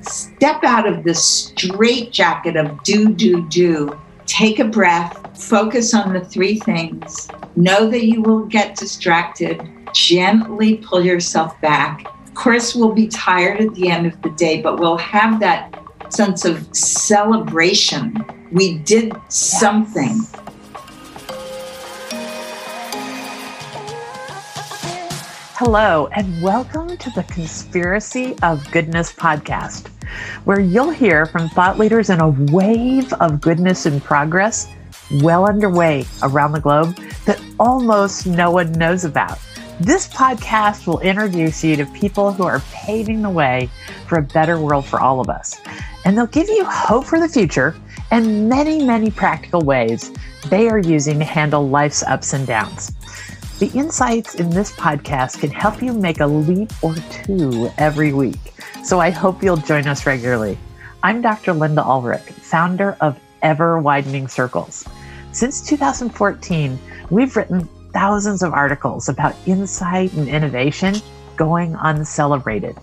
Step out of the straitjacket of do, do, do. Take a breath, focus on the three things. Know that you will get distracted. Gently pull yourself back. Of course, we'll be tired at the end of the day, but we'll have that sense of celebration. We did something. Hello, and welcome to the Conspiracy of Goodness podcast, where you'll hear from thought leaders in a wave of goodness and progress well underway around the globe that almost no one knows about. This podcast will introduce you to people who are paving the way for a better world for all of us. And they'll give you hope for the future and many, many practical ways they are using to handle life's ups and downs. The insights in this podcast can help you make a leap or two every week. So I hope you'll join us regularly. I'm Dr. Linda Ulrich, founder of Ever Widening Circles. Since 2014, we've written thousands of articles about insight and innovation going uncelebrated.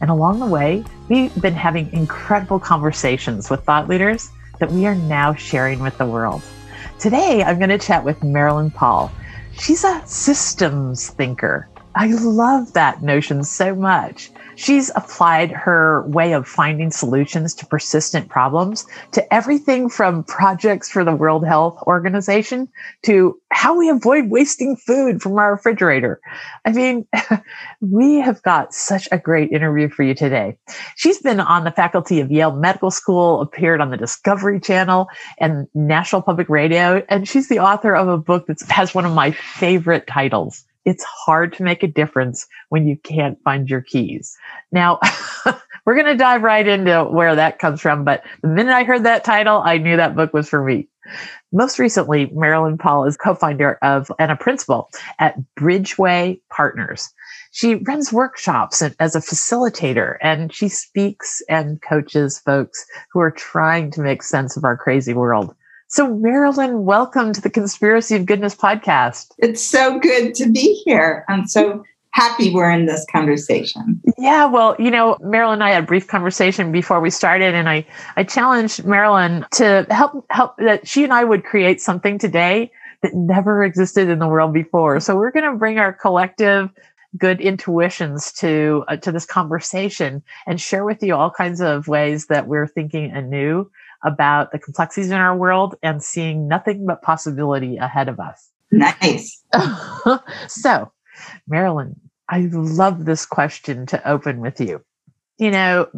And along the way, we've been having incredible conversations with thought leaders that we are now sharing with the world. Today, I'm going to chat with Marilyn Paul she's a systems thinker. I love that notion so much. She's applied her way of finding solutions to persistent problems to everything from projects for the World Health Organization to how we avoid wasting food from our refrigerator. I mean, we have got such a great interview for you today. She's been on the faculty of Yale Medical School, appeared on the Discovery Channel and National Public Radio, and she's the author of a book that has one of my favorite titles it's hard to make a difference when you can't find your keys. Now, we're going to dive right into where that comes from. But the minute I heard that title, I knew that book was for me. Most recently, Marilyn Paul is co-founder of and a principal at Bridgeway Partners. She runs workshops as a facilitator and she speaks and coaches folks who are trying to make sense of our crazy world. So, Marilyn, welcome to the Conspiracy of Goodness podcast. It's so good to be here. I'm so happy we're in this conversation. Yeah, well, you know, Marilyn and I had a brief conversation before we started, and I, I challenged Marilyn to help help that she and I would create something today that never existed in the world before. So we're going to bring our collective good intuitions to uh, to this conversation and share with you all kinds of ways that we're thinking anew about the complexities in our world and seeing nothing but possibility ahead of us. Nice. so, Marilyn, I love this question to open with you. You know,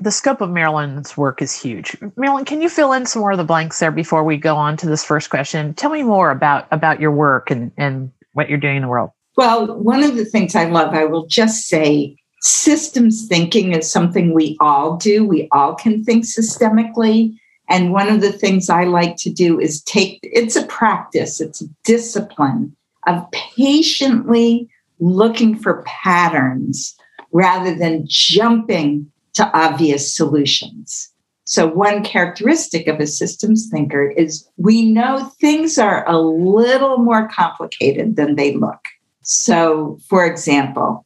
the scope of Marilyn's work is huge. Marilyn, can you fill in some more of the blanks there before we go on to this first question? Tell me more about about your work and and what you're doing in the world. Well, one of the things I love, I will just say, systems thinking is something we all do. We all can think systemically. And one of the things I like to do is take it's a practice, it's a discipline of patiently looking for patterns rather than jumping to obvious solutions. So, one characteristic of a systems thinker is we know things are a little more complicated than they look. So, for example,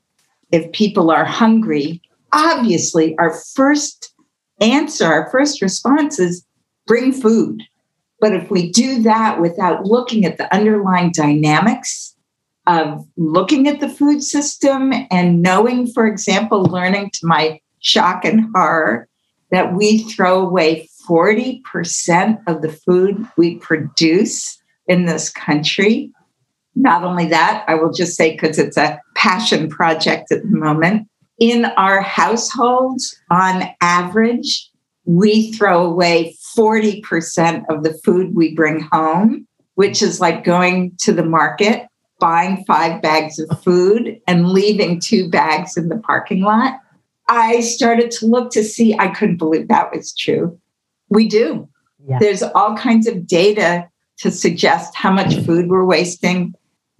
if people are hungry, obviously our first answer, our first response is bring food. But if we do that without looking at the underlying dynamics of looking at the food system and knowing, for example, learning to my shock and horror that we throw away 40% of the food we produce in this country. Not only that, I will just say, because it's a passion project at the moment, in our households, on average, we throw away 40% of the food we bring home, which is like going to the market, buying five bags of food, and leaving two bags in the parking lot. I started to look to see, I couldn't believe that was true. We do. Yeah. There's all kinds of data to suggest how much mm. food we're wasting.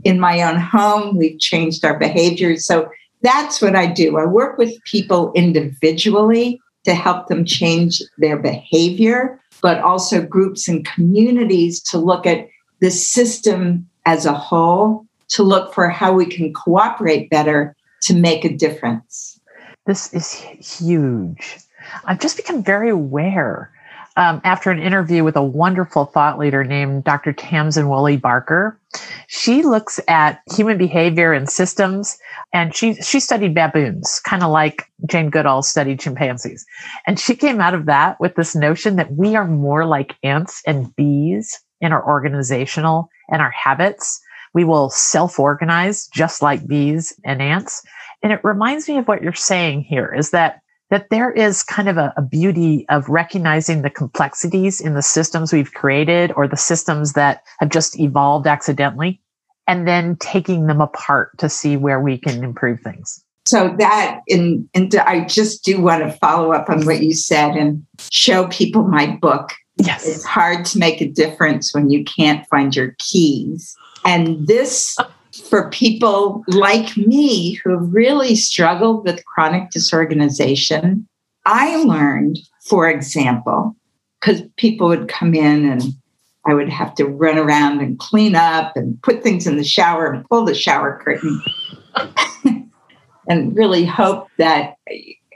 In my own home, we've changed our behaviors. So that's what I do. I work with people individually to help them change their behavior, but also groups and communities to look at the system as a whole to look for how we can cooperate better to make a difference. This is huge. I've just become very aware um, after an interview with a wonderful thought leader named Dr. Tamsin Woolley Barker. She looks at human behavior and systems, and she she studied baboons, kind of like Jane Goodall studied chimpanzees. And she came out of that with this notion that we are more like ants and bees in our organizational and our habits. We will self organize just like bees and ants. And it reminds me of what you're saying here is that that there is kind of a, a, beauty of recognizing the complexities in the systems we've created or the systems that have just evolved accidentally and then taking them apart to see where we can improve things. So that in and i just do want to follow up on what you said and show people my book. Yes. It's hard to make a difference when you can't find your keys. And this for people like me who really struggled with chronic disorganization, I learned, for example, because people would come in and I would have to run around and clean up and put things in the shower and pull the shower curtain and really hope that,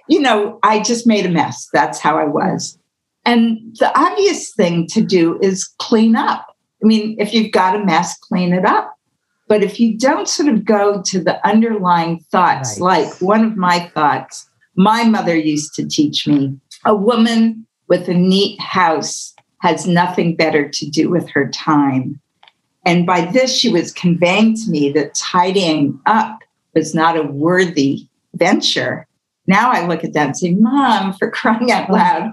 you know, I just made a mess. That's how I was. And the obvious thing to do is clean up. I mean, if you've got a mess, clean it up. But if you don't sort of go to the underlying thoughts, right. like one of my thoughts, my mother used to teach me a woman with a neat house has nothing better to do with her time. And by this, she was conveying to me that tidying up was not a worthy venture. Now I look at that and say, Mom, for crying out loud,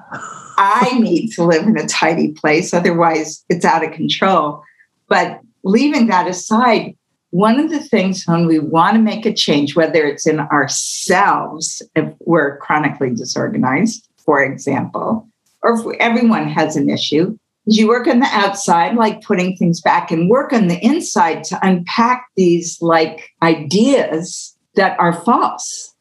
I need to live in a tidy place. Otherwise, it's out of control. But leaving that aside, one of the things when we want to make a change, whether it's in ourselves, if we're chronically disorganized, for example, or if everyone has an issue, is you work on the outside, like putting things back, and work on the inside to unpack these like ideas that are false.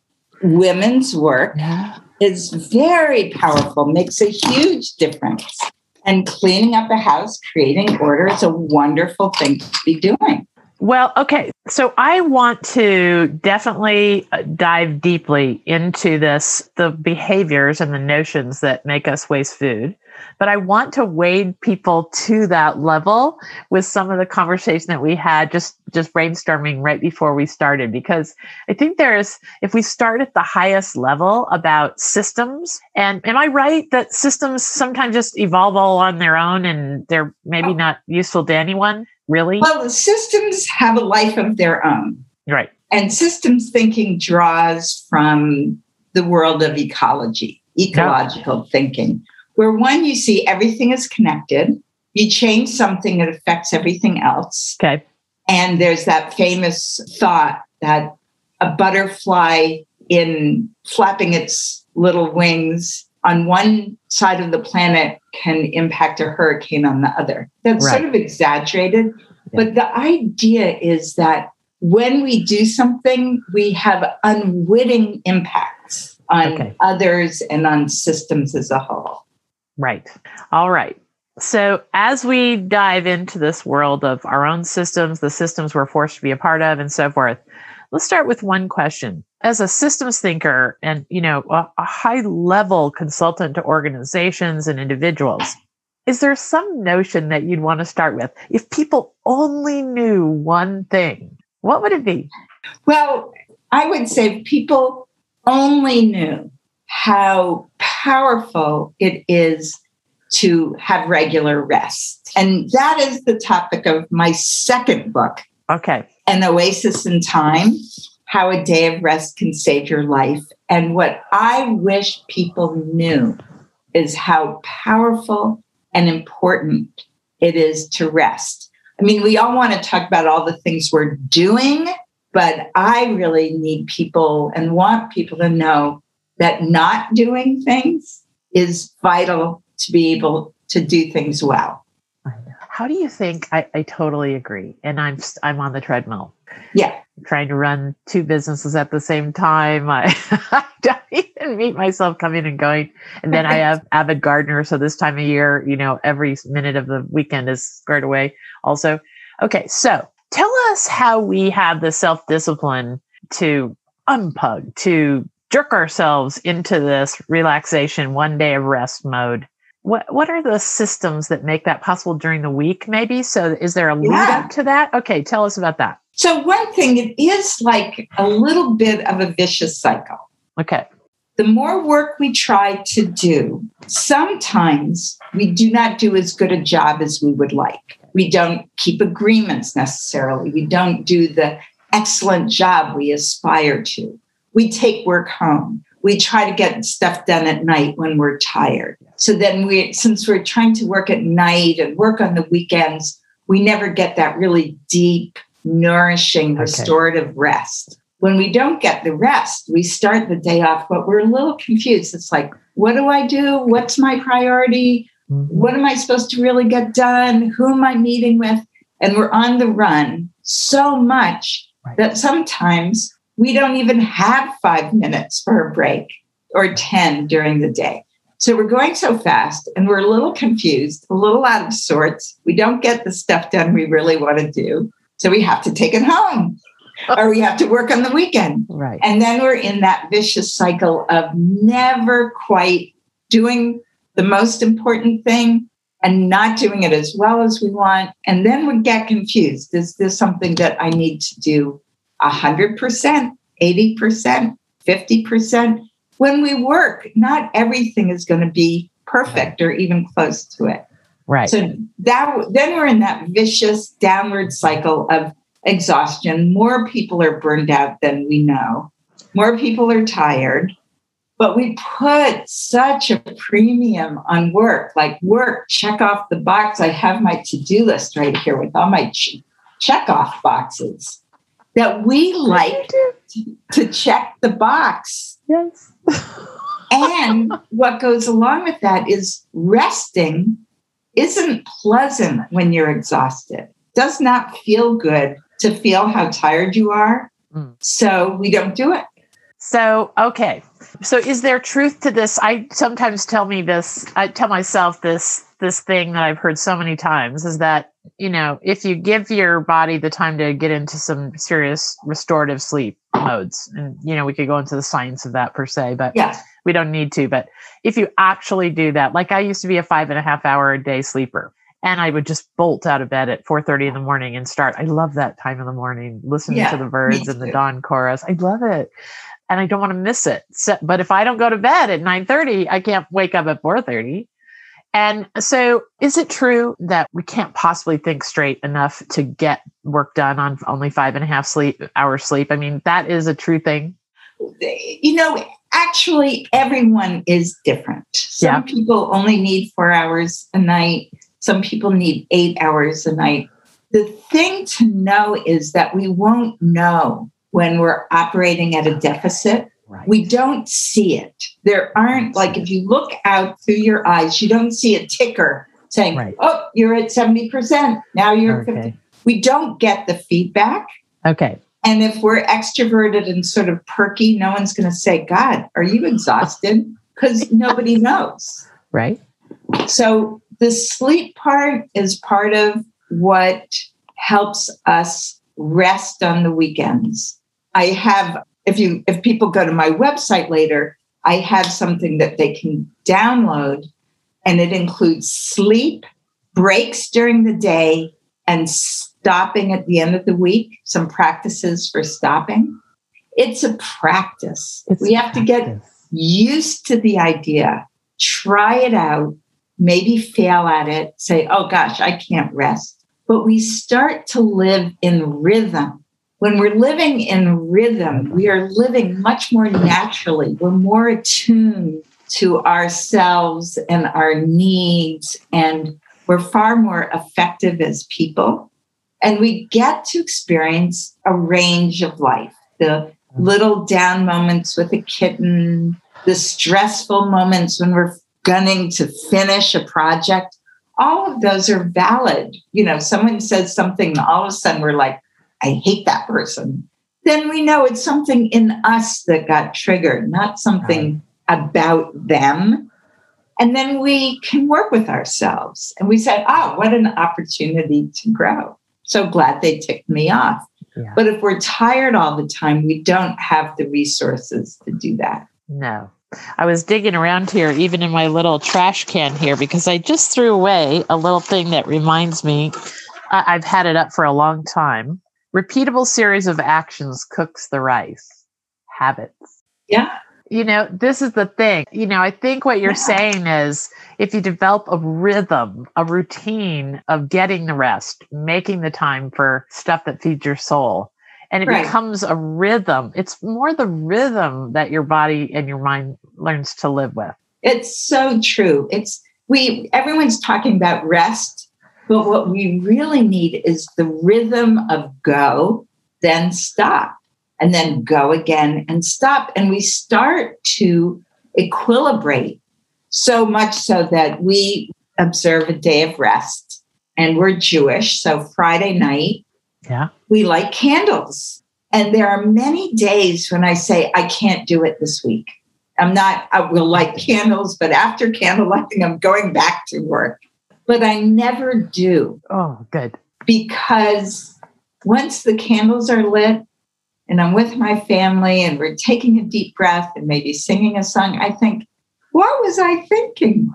Women's work yeah. is very powerful, makes a huge difference. And cleaning up a house, creating order is a wonderful thing to be doing. Well, okay. So I want to definitely uh, dive deeply into this the behaviors and the notions that make us waste food. But I want to wade people to that level with some of the conversation that we had just just brainstorming right before we started because I think there's if we start at the highest level about systems and am I right that systems sometimes just evolve all on their own and they're maybe not useful to anyone? really? Well, the systems have a life of their own. Right. And systems thinking draws from the world of ecology, ecological yeah. thinking, where one, you see everything is connected. You change something, it affects everything else. Okay. And there's that famous thought that a butterfly in flapping its little wings on one side of the planet can impact a hurricane on the other. That's right. sort of exaggerated. Yeah. But the idea is that when we do something, we have unwitting impacts on okay. others and on systems as a whole. Right. All right. So, as we dive into this world of our own systems, the systems we're forced to be a part of, and so forth, let's start with one question as a systems thinker and you know a, a high level consultant to organizations and individuals is there some notion that you'd want to start with if people only knew one thing what would it be well i would say people only knew how powerful it is to have regular rest and that is the topic of my second book okay an oasis in time how a day of rest can save your life. And what I wish people knew is how powerful and important it is to rest. I mean, we all want to talk about all the things we're doing, but I really need people and want people to know that not doing things is vital to be able to do things well. How do you think? I, I totally agree, and I'm I'm on the treadmill. Yeah, trying to run two businesses at the same time. I, I don't even meet myself coming and going. And then I have avid gardener. So this time of year, you know, every minute of the weekend is squared away also. Okay. So Tell us how we have the self discipline to unplug, to jerk ourselves into this relaxation, one day of rest mode. What what are the systems that make that possible during the week? Maybe so. Is there a lead Yeah. up to that? Okay, tell us about that. So, one thing, it is like a little bit of a vicious cycle. Okay. The more work we try to do, sometimes we do not do as good a job as we would like. We don't keep agreements necessarily. We don't do the excellent job we aspire to. We take work home. We try to get stuff done at night when we're tired. So then we, since we're trying to work at night and work on the weekends, we never get that really deep, nourishing, Okay. restorative rest. When we don't get the rest, we start the day off, but we're a little confused. It's like, what do I do? What's my priority? Mhm. What am I supposed to really get done? Who am I meeting with? And we're on the run so much that sometimes we don't even have five minutes for a break or 10 during the day. So we're going so fast and we're a little confused, a little out of sorts. We don't get the stuff done we really want to do. So we have to take it home or we have to work on the weekend. Right. And then we're in that vicious cycle of never quite doing the most important thing and not doing it as well as we want. And then we get confused. Is this something that I need to do 100%, 80%, 50%? When we work, not everything is going to be perfect or even close to it. Right. So that then we're in that vicious downward cycle of exhaustion. More people are burned out than we know. More people are tired. But we put such a premium on work, like work, check off the box. I have my to-do list right here with all my ch- check off boxes that we like to, to check the box. Yes. And what goes along with that is resting isn't pleasant when you're exhausted. Does not feel good to feel how tired you are. Mm. So we don't do it. So, okay. So is there truth to this? I sometimes tell me this, I tell myself this this thing that I've heard so many times is that, you know, if you give your body the time to get into some serious restorative sleep modes, and you know, we could go into the science of that per se, but Yes. we don't need to. But if you actually do that, like I used to be a five and a half hour a day sleeper. And I would just bolt out of bed at 4:30 in the morning and start. I love that time in the morning, listening Yeah, to the birds and the dawn chorus. I love it. And I don't want to miss it. So, but if I don't go to bed at 9:30, I can't wake up at 4:30. And so is it true that we can't possibly think straight enough to get work done on only five and a half sleep hours sleep? I mean, that is a true thing. You know, actually, everyone is different. Some Yeah. people only need four hours a night, some people need eight hours a night. The thing to know is that we won't know when we're operating at a deficit Right. we don't see it. There aren't like if you look out through your eyes, you don't see a ticker saying, Right. "Oh, you're at seventy percent now. You're at 50. okay. We don't get the feedback, Okay. and if we're extroverted and sort of perky, no one's going to say, "God, are you exhausted?" Because nobody knows. Right. So the sleep part is part of what helps us rest on the weekends. I have if you if people go to my website later, I have something that they can download and it includes sleep, breaks during the day and stopping at the end of the week, some practices for stopping. It's a practice. It's we have to get used to the idea, try it out, maybe fail at it, say, oh gosh, I can't rest. But we start to live in rhythm. When we're living in rhythm, we are living much more naturally. We're more attuned to ourselves and our needs, and we're far more effective as people. And we get to experience a range of life the little down moments with a kitten, the stressful moments when we're gunning to finish a project. All of those are valid. You know, someone says something, all of a sudden we're like, I hate that person. Then we know it's something in us that got triggered, not something about them. And then we can work with ourselves and we say, oh, ah, what an opportunity to grow. So glad they ticked me off. Yeah. But if we're tired all the time, we don't have the resources to do that. No. I was digging around here, even in my little trash can here, because I just threw away a little thing that reminds me. I've had it up for a long time. Repeatable series of actions cooks the rice. Habits. Yeah. You know, this is the thing. You know, I think what you're yeah. saying is if you develop a rhythm, a routine of getting the rest, making the time for stuff that feeds your soul, and it right. becomes a rhythm. It's more the rhythm that your body and your mind learns to live with. It's so true. It's we everyone's talking about rest, but what we really need is the rhythm of go, then stop, and then go again and stop. And we start to equilibrate so much so that we observe a day of rest and we're Jewish. So Friday night, yeah. We light candles. And there are many days when I say, I can't do it this week. I'm not, I will light candles, but after candle lighting, I'm going back to work. But I never do. Oh, good. Because once the candles are lit and I'm with my family and we're taking a deep breath and maybe singing a song, I think, what was I thinking?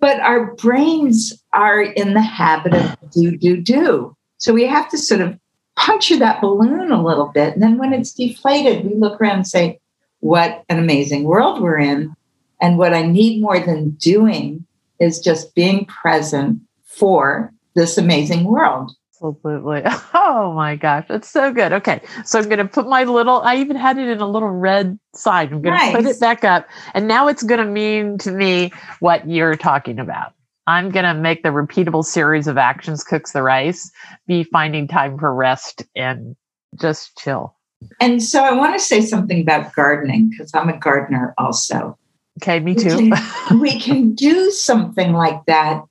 But our brains are in the habit of do, do, do. So we have to sort of puncture that balloon a little bit. And then when it's deflated, we look around and say, what an amazing world we're in. And what I need more than doing is just being present for this amazing world. Absolutely. Oh my gosh, that's so good. Okay, so I'm going to put my little, I even had it in a little red sign. I'm going nice. to put it back up. And now it's going to mean to me what you're talking about. I'm going to make the repeatable series of actions cooks the rice, be finding time for rest and just chill. And so I want to say something about gardening because I'm a gardener also. Okay, me too. We can, we can do something like that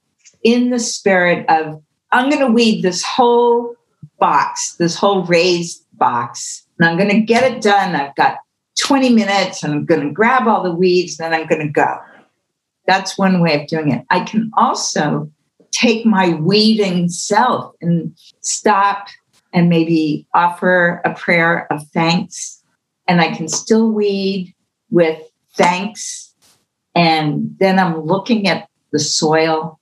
in the spirit of I'm going to weed this whole box, this whole raised box, and I'm going to get it done. I've got 20 minutes and I'm going to grab all the weeds, and then I'm going to go. That's one way of doing it. I can also take my weeding self and stop and maybe offer a prayer of thanks. And I can still weed with thanks. And then I'm looking at the soil.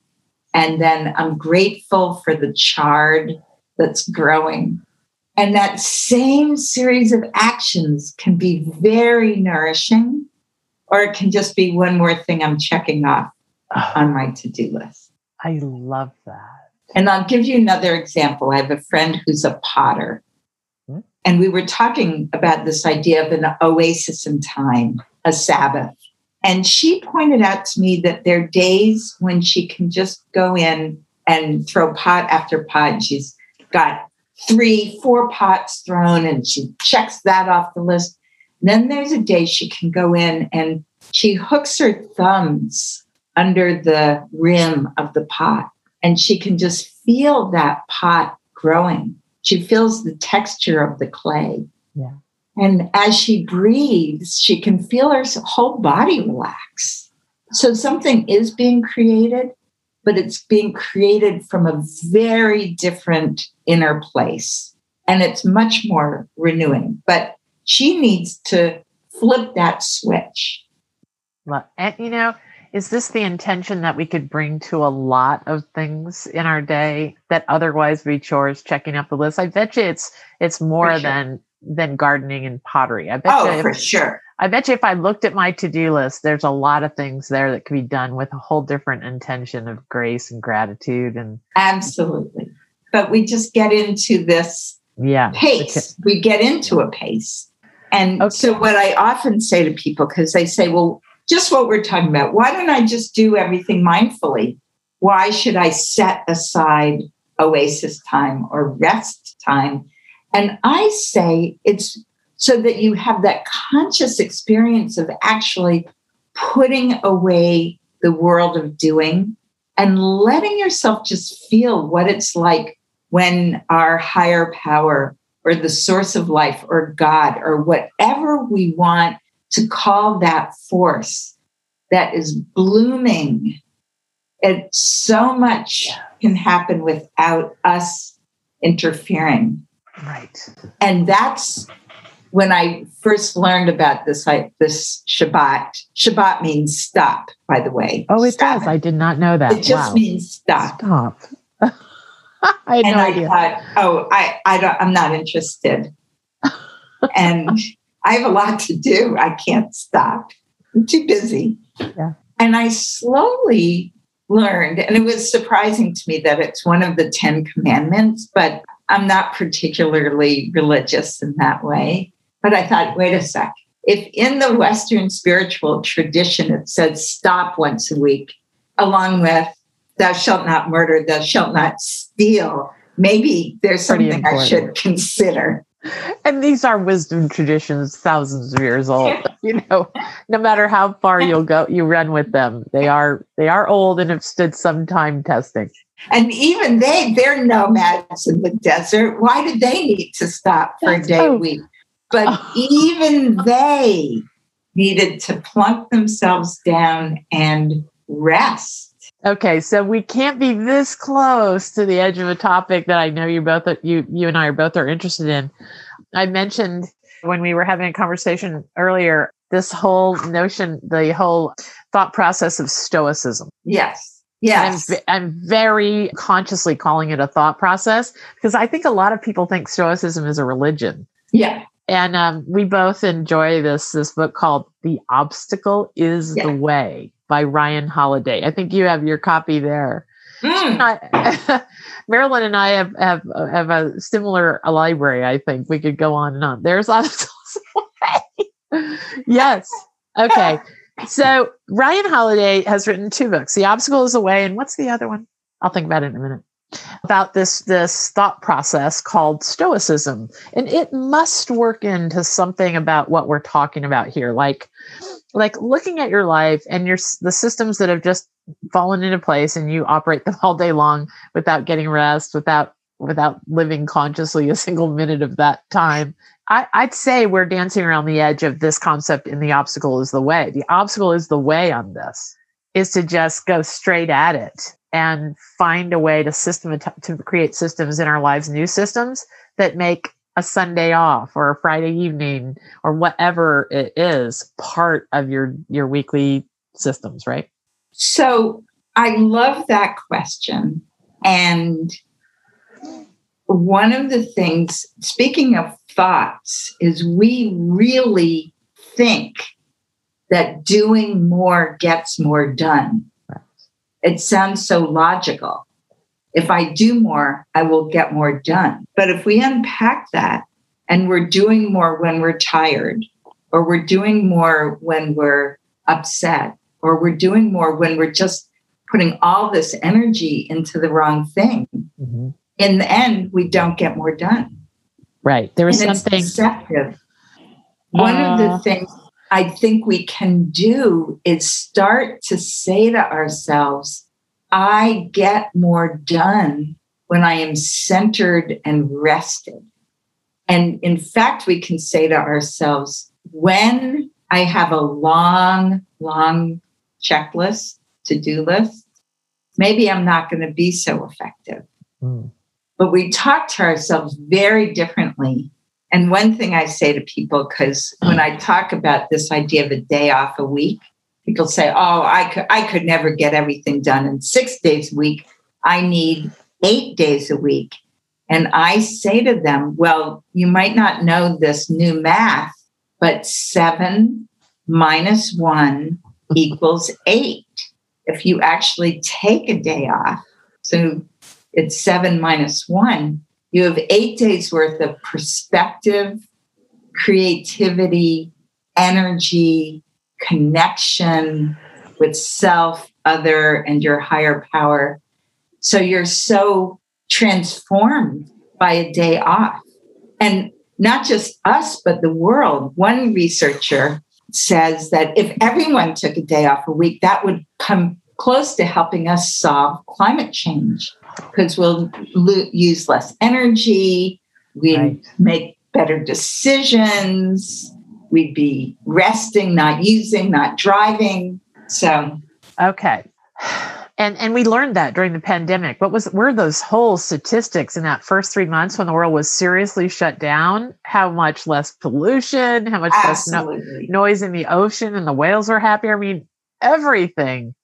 And then I'm grateful for the chard that's growing. And that same series of actions can be very nourishing or it can just be one more thing I'm checking off on my to do list. I love that. And I'll give you another example. I have a friend who's a potter. Hmm? And we were talking about this idea of an oasis in time, a Sabbath. And she pointed out to me that there are days when she can just go in and throw pot after pot. She's got three, four pots thrown, and she checks that off the list. Then there's a day she can go in and she hooks her thumbs under the rim of the pot and she can just feel that pot growing. She feels the texture of the clay. Yeah. And as she breathes, she can feel her whole body relax. So something is being created, but it's being created from a very different inner place. And it's much more renewing. But she needs to flip that switch. And you know, is this the intention that we could bring to a lot of things in our day that otherwise be chores, checking up the list? I bet you it's it's more sure. than than gardening and pottery. I bet oh, you for sure. I bet you if I looked at my to-do list, there's a lot of things there that could be done with a whole different intention of grace and gratitude and absolutely. But we just get into this yeah pace. We get into a pace and okay. so, what I often say to people, because they say, well, just what we're talking about, why don't I just do everything mindfully? Why should I set aside oasis time or rest time? And I say it's so that you have that conscious experience of actually putting away the world of doing and letting yourself just feel what it's like when our higher power or the source of life or God or whatever we want to call that force that is blooming. It so much can happen without us interfering. Right. And that's when I first learned about this, like this Shabbat. Shabbat means stop, by the way. Oh, it stop. does. I did not know that. It just wow. means stop. Stop. I had and no I idea. thought, oh, I, I don't, I'm not interested. and I have a lot to do. I can't stop. I'm too busy. Yeah. And I slowly learned, and it was surprising to me that it's one of the Ten Commandments, but I'm not particularly religious in that way. But I thought, wait a sec. If in the Western spiritual tradition it said stop once a week, along with thou shalt not murder, thou shalt not steal, maybe there's Pretty something I should consider. And these are wisdom traditions, thousands of years old. You know, no matter how far you'll go, you run with them. They are they are old and have stood some time testing. And even they, they're nomads in the desert. Why did they need to stop for a day a oh. week? But oh. even they needed to plunk themselves down and rest. Okay, so we can't be this close to the edge of a topic that I know you both you you and I are both are interested in. I mentioned when we were having a conversation earlier this whole notion, the whole thought process of stoicism. Yes. Yes. I'm, I'm very consciously calling it a thought process because I think a lot of people think stoicism is a religion. Yeah. And um, we both enjoy this this book called "The Obstacle Is Yeah. the Way" by Ryan Holiday. I think you have your copy there. Mm. I, Marilyn and I have, have have a similar library. I think we could go on and on. There's obstacles. in the way. yes. Okay. So Ryan Holiday has written two books. The Obstacle is the Way, and what's the other one? I'll think about it in a minute. About this this thought process called Stoicism, and it must work into something about what we're talking about here, like like looking at your life and your the systems that have just fallen into place, and you operate them all day long without getting rest, without without living consciously a single minute of that time. I, I'd say we're dancing around the edge of this concept in the obstacle is the way. The obstacle is the way on this is to just go straight at it and find a way to system to create systems in our lives, new systems that make a Sunday off or a Friday evening or whatever it is part of your your weekly systems, right? So I love that question. And one of the things, speaking of thoughts, is we really think that doing more gets more done. It sounds so logical. If I do more, I will get more done. But if we unpack that and we're doing more when we're tired, or we're doing more when we're upset, or we're doing more when we're just putting all this energy into the wrong thing, mm-hmm. In the end, we don't get more done. Right. There was And it's something. deceptive. One of Uh. the things I think we can do is start to say to ourselves, I get more done when I am centered and rested. And in fact, we can say to ourselves, when I have a long, long checklist, to do list, maybe I'm not going to be so effective Mm. But we talk to ourselves very differently. And one thing I say to people, because when mm. I talk about this idea of a day off a week, people say, "Oh, I could, I could never get everything done in six days a week. I need eight days a week." And I say to them, "Well, you might not know this new math, but seven minus one equals eight. If you actually take a day off, so it's seven minus one, you have eight days worth of perspective, creativity, energy, connection with self, other, and your higher power. So you're so transformed by a day off. And not just us, but the world. One researcher says that if everyone took a day off a week, that would come close to helping us solve climate change because we'll lo- use less energy, we Right. make better decisions, we'd be resting, not using, not driving. So, Okay. and and we learned that during the pandemic what was were those whole statistics in that first three months when the world was seriously shut down how much less pollution how much Absolutely. less no- noise in the ocean and the whales were happier i mean everything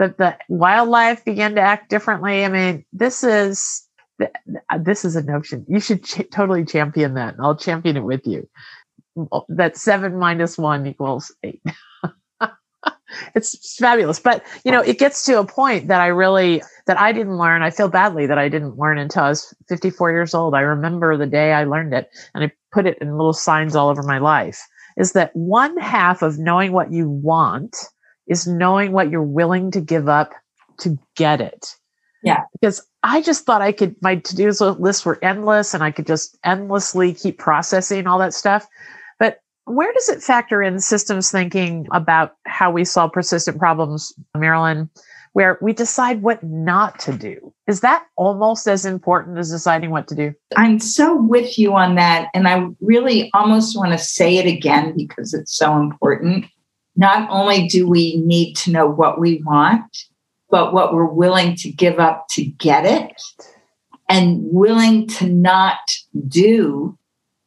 that the wildlife began to act differently i mean this is this is a notion you should ch- totally champion that i'll champion it with you that seven minus one equals eight it's fabulous. But you know, it gets to a point that I really that I didn't learn. I feel badly that I didn't learn until I was 54 years old. I remember the day I learned it and I put it in little signs all over my life. Is that one half of knowing what you want is knowing what you're willing to give up to get it. Yeah. Because I just thought I could, my to do lists were endless and I could just endlessly keep processing all that stuff. But where does it factor in systems thinking about how we solve persistent problems, Marilyn, where we decide what not to do? Is that almost as important as deciding what to do? I'm so with you on that. And I really almost want to say it again because it's so important. Not only do we need to know what we want, but what we're willing to give up to get it and willing to not do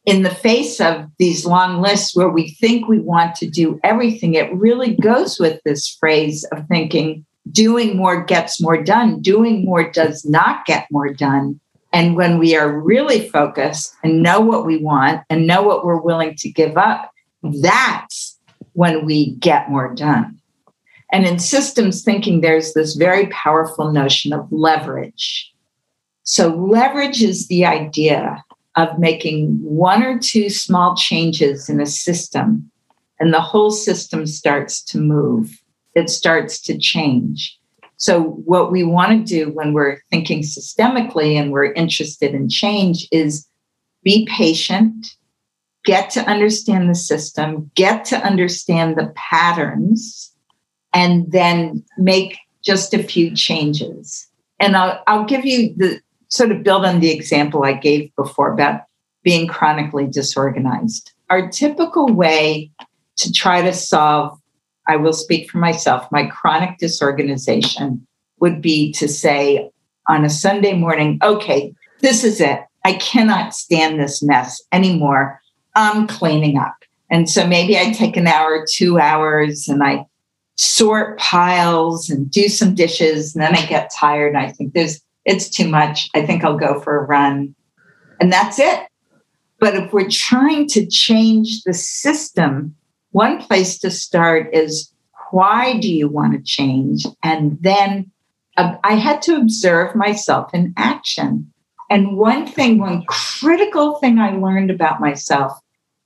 in the face of these long lists where we think we want to do everything, it really goes with this phrase of thinking doing more gets more done, doing more does not get more done. And when we are really focused and know what we want and know what we're willing to give up, that's when we get more done. And in systems thinking, there's this very powerful notion of leverage. So, leverage is the idea of making one or two small changes in a system, and the whole system starts to move. It starts to change. So, what we want to do when we're thinking systemically and we're interested in change is be patient, get to understand the system, get to understand the patterns, and then make just a few changes. And I'll, I'll give you the, sort of build on the example I gave before about being chronically disorganized. Our typical way to try to solve, I will speak for myself, my chronic disorganization would be to say on a Sunday morning, okay, this is it. I cannot stand this mess anymore. I'm cleaning up. And so maybe I take an hour, two hours, and I sort piles and do some dishes. And then I get tired I think there's it's too much. I think I'll go for a run. And that's it. But if we're trying to change the system, one place to start is why do you want to change? And then uh, I had to observe myself in action. And one thing, one critical thing I learned about myself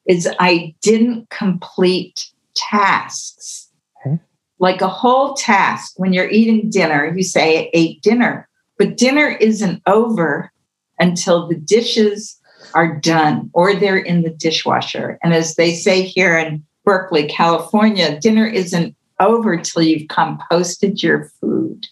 is I didn't complete tasks. Okay. Like a whole task. When you're eating dinner, you say, I ate dinner. But dinner isn't over until the dishes are done or they're in the dishwasher. And as they say here in Berkeley, California, dinner isn't over till you've composted your food.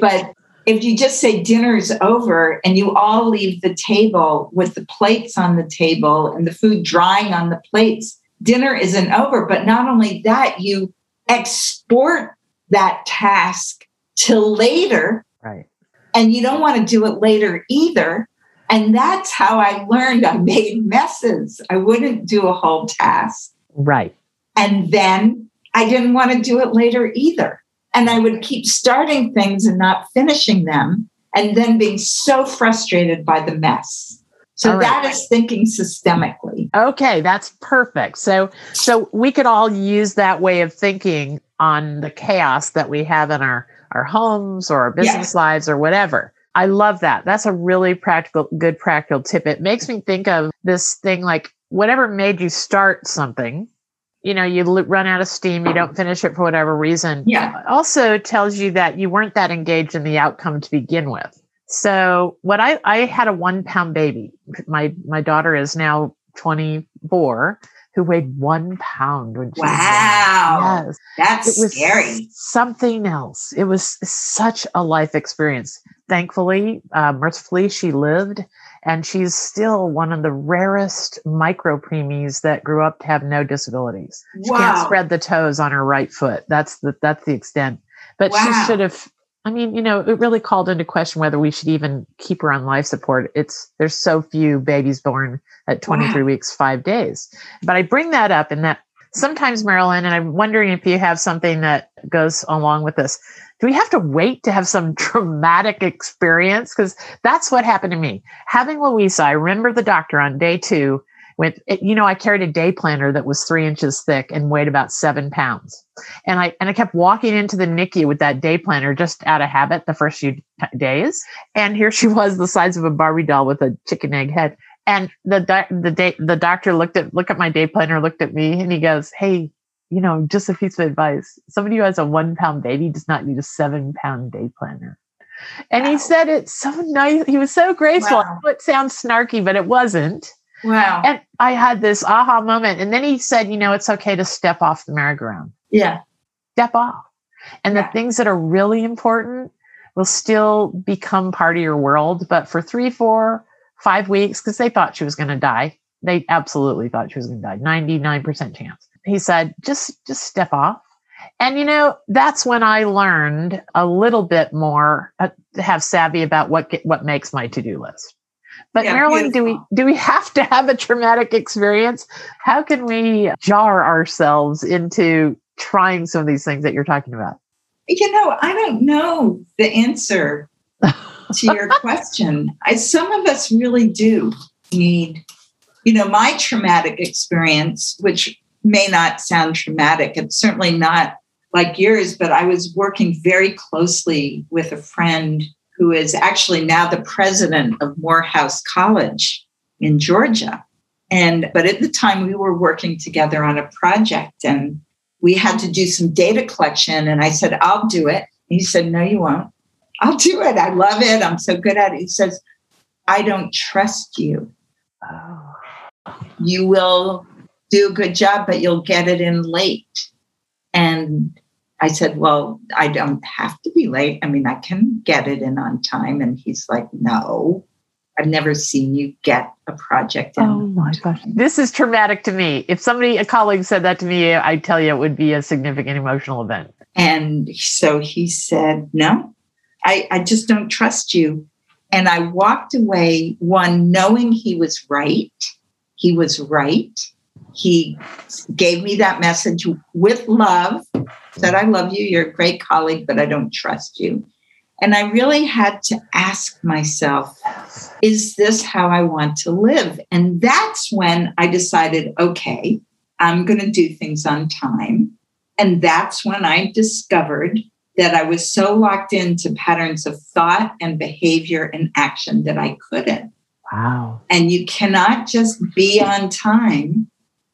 But if you just say dinner is over and you all leave the table with the plates on the table and the food drying on the plates, dinner isn't over. But not only that, you export that task till later. Right and you don't want to do it later either. And that's how I learned I made messes. I wouldn't do a whole task. Right. And then I didn't want to do it later either. And I would keep starting things and not finishing them, and then being so frustrated by the mess. So right. that is thinking systemically. Okay, that's perfect. So so we could all use that way of thinking on the chaos that we have in our our homes or our business lives or whatever. I love that. That's a really practical, good practical tip. It makes me think of this thing like whatever made you start something, you know, you run out of steam, you don't finish it for whatever reason. Yeah. Also tells you that you weren't that engaged in the outcome to begin with. So what I, I had a one pound baby. My, my daughter is now 24 who weighed one pound when she wow. was Yes. That's it was scary. Something else. It was such a life experience. Thankfully, uh, mercifully, she lived and she's still one of the rarest micro preemies that grew up to have no disabilities. She wow. can't spread the toes on her right foot. That's the that's the extent. But wow. she should have I mean, you know, it really called into question whether we should even keep her on life support. It's there's so few babies born at 23 wow. weeks, five days. But I bring that up in that sometimes, Marilyn, and I'm wondering if you have something that goes along with this. Do we have to wait to have some traumatic experience? Because that's what happened to me. Having Louisa, I remember the doctor on day two with eh, you know i carried a day planner that was three inches thick and weighed about seven pounds and i and i kept walking into the nicu with that day planner just out of habit the first few t- days and here she was the size of a barbie doll with a chicken egg head and the the day the doctor looked at look at my day planner looked at me and he goes hey you know just a piece of advice somebody who has a one pound baby does not need a seven pound day planner and wow. he said it so nice he was so graceful wow. it sounds snarky but it wasn't Wow. And I had this aha moment. And then he said, you know, it's okay to step off the merry-go-round. Yeah. Step off. And yeah. the things that are really important will still become part of your world. But for three, four, five weeks, because they thought she was going to die, they absolutely thought she was going to die 99% chance. He said, just, just step off. And you know, that's when I learned a little bit more uh, to have savvy about what get, what makes my to-do list. But yeah, Marilyn, do we do we have to have a traumatic experience? How can we jar ourselves into trying some of these things that you're talking about? You know, I don't know the answer to your question. I, some of us really do need, you know, my traumatic experience, which may not sound traumatic, it's certainly not like yours, but I was working very closely with a friend who is actually now the president of Morehouse College in Georgia. And but at the time we were working together on a project and we had to do some data collection. And I said, I'll do it. And he said, No, you won't. I'll do it. I love it. I'm so good at it. He says, I don't trust you. Oh. You will do a good job, but you'll get it in late. And I said, Well, I don't have to be late. I mean, I can get it in on time. And he's like, No, I've never seen you get a project in. Oh my gosh. This is traumatic to me. If somebody, a colleague said that to me, I tell you it would be a significant emotional event. And so he said, No, I, I just don't trust you. And I walked away, one, knowing he was right. He was right. He gave me that message with love said, I love you. You're a great colleague, but I don't trust you. And I really had to ask myself, is this how I want to live? And that's when I decided, okay, I'm going to do things on time. And that's when I discovered that I was so locked into patterns of thought and behavior and action that I couldn't. Wow. And you cannot just be on time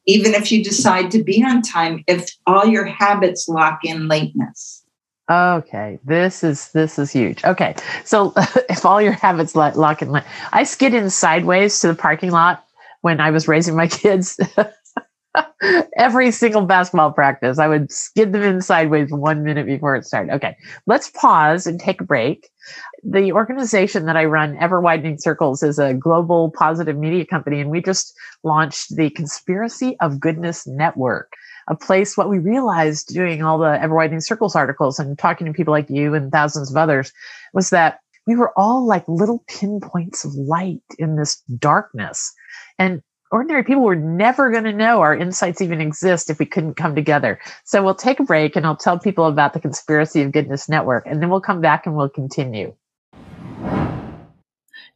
even if you decide to be on time, if all your habits lock in lateness. Okay, this is this is huge. Okay, so if all your habits lock in, I skid in sideways to the parking lot when I was raising my kids. Every single basketball practice, I would skid them in sideways one minute before it started. Okay, let's pause and take a break the organization that I run, Ever Widening Circles, is a global positive media company, and we just launched the Conspiracy of Goodness Network, a place what we realized doing all the Ever Widening Circles articles and talking to people like you and thousands of others was that we were all like little pinpoints of light in this darkness. And ordinary people were never going to know our insights even exist if we couldn't come together. So we'll take a break and I'll tell people about the Conspiracy of Goodness Network, and then we'll come back and we'll continue.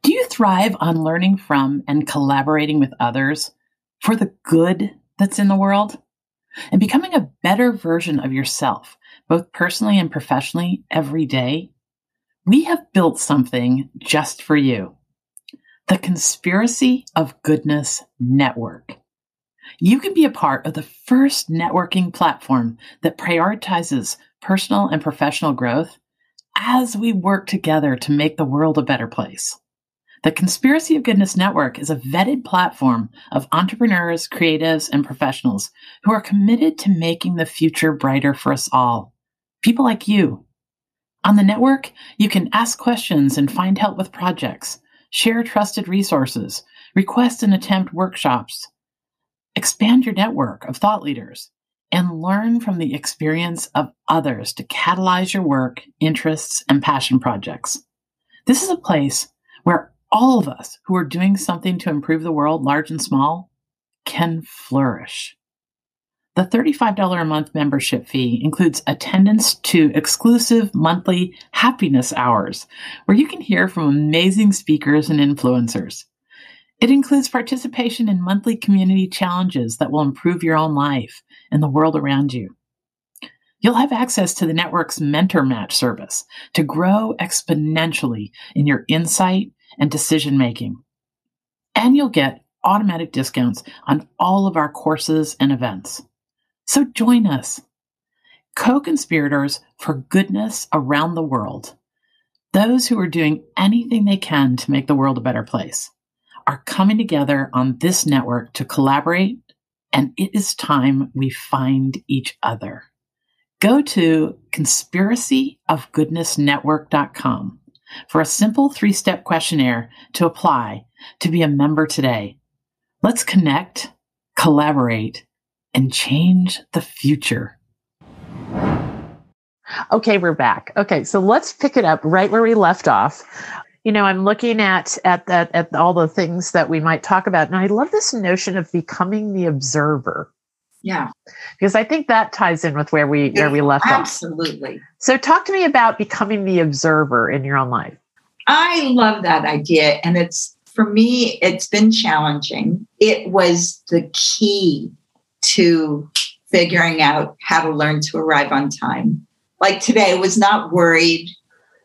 Do you thrive on learning from and collaborating with others for the good that's in the world? And becoming a better version of yourself, both personally and professionally, every day? We have built something just for you the Conspiracy of Goodness Network. You can be a part of the first networking platform that prioritizes personal and professional growth as we work together to make the world a better place. The Conspiracy of Goodness Network is a vetted platform of entrepreneurs, creatives, and professionals who are committed to making the future brighter for us all. People like you. On the network, you can ask questions and find help with projects, share trusted resources, request and attempt workshops, expand your network of thought leaders, and learn from the experience of others to catalyze your work, interests, and passion projects. This is a place where all of us who are doing something to improve the world, large and small, can flourish. The $35 a month membership fee includes attendance to exclusive monthly happiness hours, where you can hear from amazing speakers and influencers. It includes participation in monthly community challenges that will improve your own life and the world around you. You'll have access to the network's Mentor Match service to grow exponentially in your insight and decision making. And you'll get automatic discounts on all of our courses and events. So join us, co conspirators for goodness around the world. Those who are doing anything they can to make the world a better place are coming together on this network to collaborate, and it is time we find each other. Go to conspiracyofgoodnessnetwork.com for a simple three step questionnaire to apply to be a member today. Let's connect, collaborate, and change the future. Okay, we're back. Okay, so let's pick it up right where we left off. You know, I'm looking at at that at all the things that we might talk about, and I love this notion of becoming the observer. Yeah, because I think that ties in with where we where we left Absolutely. off. Absolutely. So, talk to me about becoming the observer in your own life. I love that idea, and it's for me. It's been challenging. It was the key to figuring out how to learn to arrive on time. Like today, I was not worried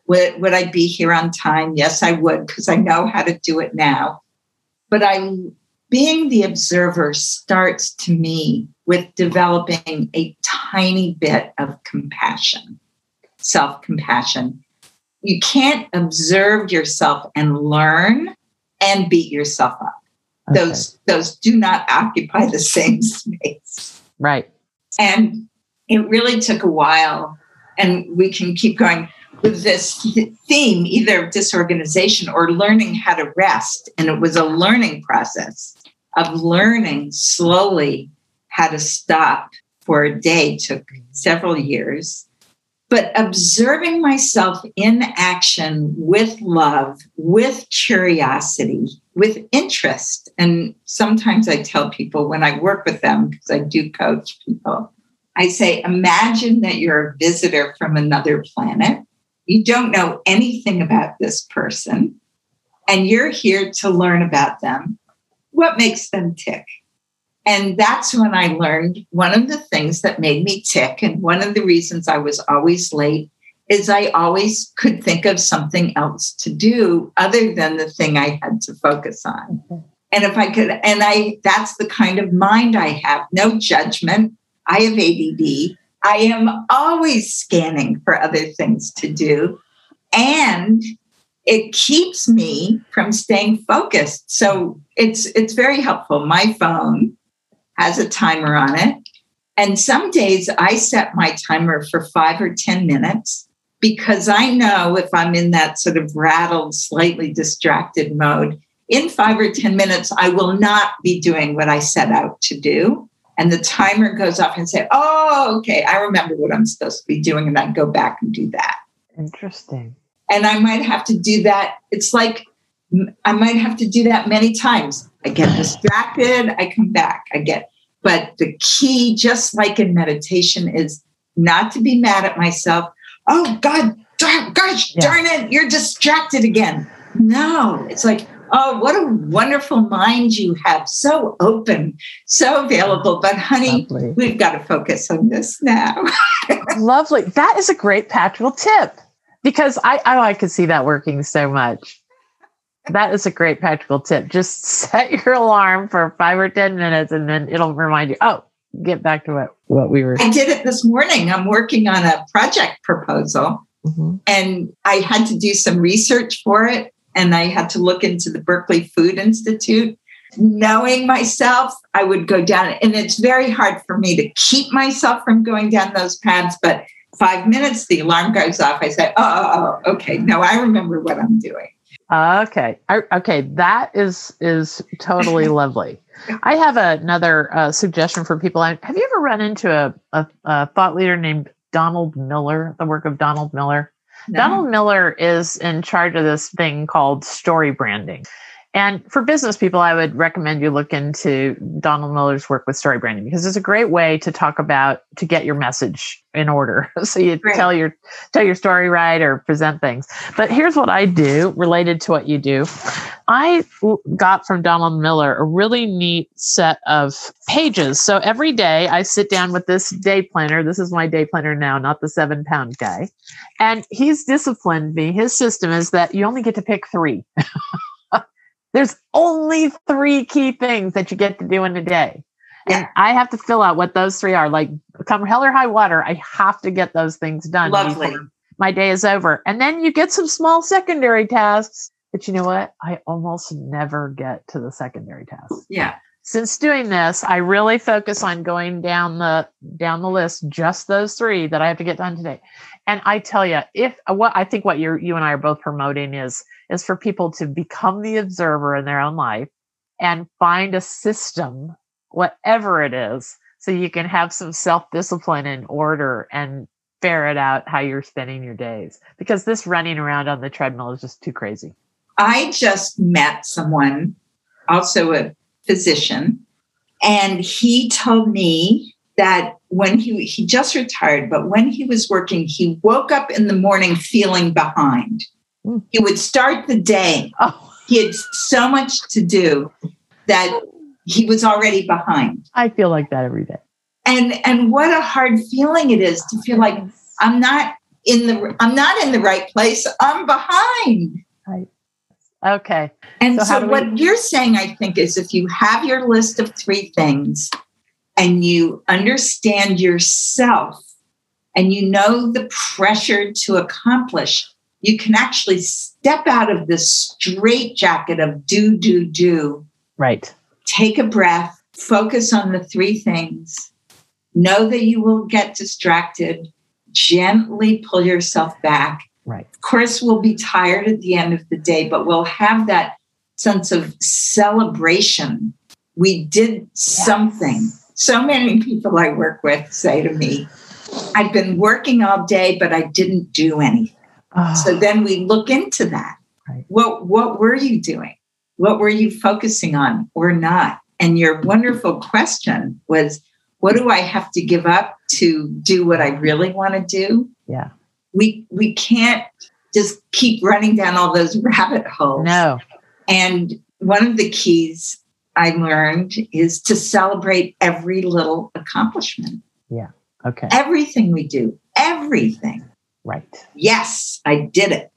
would, would I be here on time? Yes, I would, because I know how to do it now. But I'm being the observer starts to me with developing a tiny bit of compassion, self-compassion. You can't observe yourself and learn and beat yourself up. Okay. Those those do not occupy the same space. Right. And it really took a while and we can keep going with this theme either of disorganization or learning how to rest and it was a learning process of learning slowly how to stop for a day took several years but observing myself in action with love with curiosity with interest. And sometimes i tell people when i work with them because i do coach people i say imagine that you're a visitor from another planet. You don't know anything about this person and you're here to learn about them. What makes them tick? And that's when I learned one of the things that made me tick. And one of the reasons I was always late is I always could think of something else to do other than the thing I had to focus on. Mm-hmm. And if I could, and I, that's the kind of mind I have no judgment. I have ADD. I am always scanning for other things to do. And it keeps me from staying focused. So it's it's very helpful. My phone has a timer on it. And some days I set my timer for five or 10 minutes because I know if I'm in that sort of rattled, slightly distracted mode, in five or 10 minutes, I will not be doing what I set out to do. And the timer goes off and say, oh, okay, I remember what I'm supposed to be doing. And I go back and do that. Interesting. And I might have to do that. It's like I might have to do that many times. I get distracted, I come back, I get, but the key, just like in meditation, is not to be mad at myself. Oh, God, darn, gosh, yeah. darn it, you're distracted again. No, it's like, oh, what a wonderful mind you have. So open, so available. But, honey, Lovely. we've got to focus on this now. Lovely. That is a great practical tip because I, I, I could see that working so much that is a great practical tip. Just set your alarm for five or 10 minutes and then it'll remind you, oh, get back to what, what we were. I did it this morning. I'm working on a project proposal mm-hmm. and I had to do some research for it. And I had to look into the Berkeley Food Institute. Knowing myself, I would go down, and it's very hard for me to keep myself from going down those paths. But five minutes, the alarm goes off. I say, oh, oh, oh okay, no, I remember what I'm doing. Okay. I, okay. That is is totally lovely. I have another uh, suggestion for people. Have you ever run into a, a, a, thought leader named Donald Miller? The work of Donald Miller. No. Donald Miller is in charge of this thing called story branding. And for business people, I would recommend you look into Donald Miller's work with story branding because it's a great way to talk about to get your message in order. so you right. tell your tell your story right or present things. But here's what I do related to what you do. I got from Donald Miller a really neat set of pages. So every day I sit down with this day planner. This is my day planner now, not the seven pound guy. And he's disciplined me. His system is that you only get to pick three. There's only three key things that you get to do in a day. Yeah. And I have to fill out what those three are. Like, come hell or high water, I have to get those things done. Lovely. My day is over. And then you get some small secondary tasks. But you know what? I almost never get to the secondary tasks. Yeah. Since doing this, I really focus on going down the down the list, just those three that I have to get done today. And I tell you, if uh, what I think what you you and I are both promoting is is for people to become the observer in their own life and find a system, whatever it is, so you can have some self discipline and order and ferret out how you're spending your days. Because this running around on the treadmill is just too crazy. I just met someone, also a physician, and he told me that when he he just retired, but when he was working, he woke up in the morning feeling behind. Mm. He would start the day. Oh. He had so much to do that he was already behind. I feel like that every day. And and what a hard feeling it is to feel like I'm not in the I'm not in the right place. I'm behind. Right. Okay. And so, so what we- you're saying, I think, is if you have your list of three things and you understand yourself and you know the pressure to accomplish, you can actually step out of this straitjacket of do, do, do. Right. Take a breath, focus on the three things, know that you will get distracted, gently pull yourself back. Right. Of course, we'll be tired at the end of the day, but we'll have that sense of celebration. We did yes. something. So many people I work with say to me, I've been working all day, but I didn't do anything. Oh. So then we look into that. Right. What what were you doing? What were you focusing on or not? And your wonderful question was, what do I have to give up to do what I really want to do? Yeah. We we can't just keep running down all those rabbit holes. No. And one of the keys I learned is to celebrate every little accomplishment. Yeah. Okay. Everything we do, everything. Right. Yes, I did it.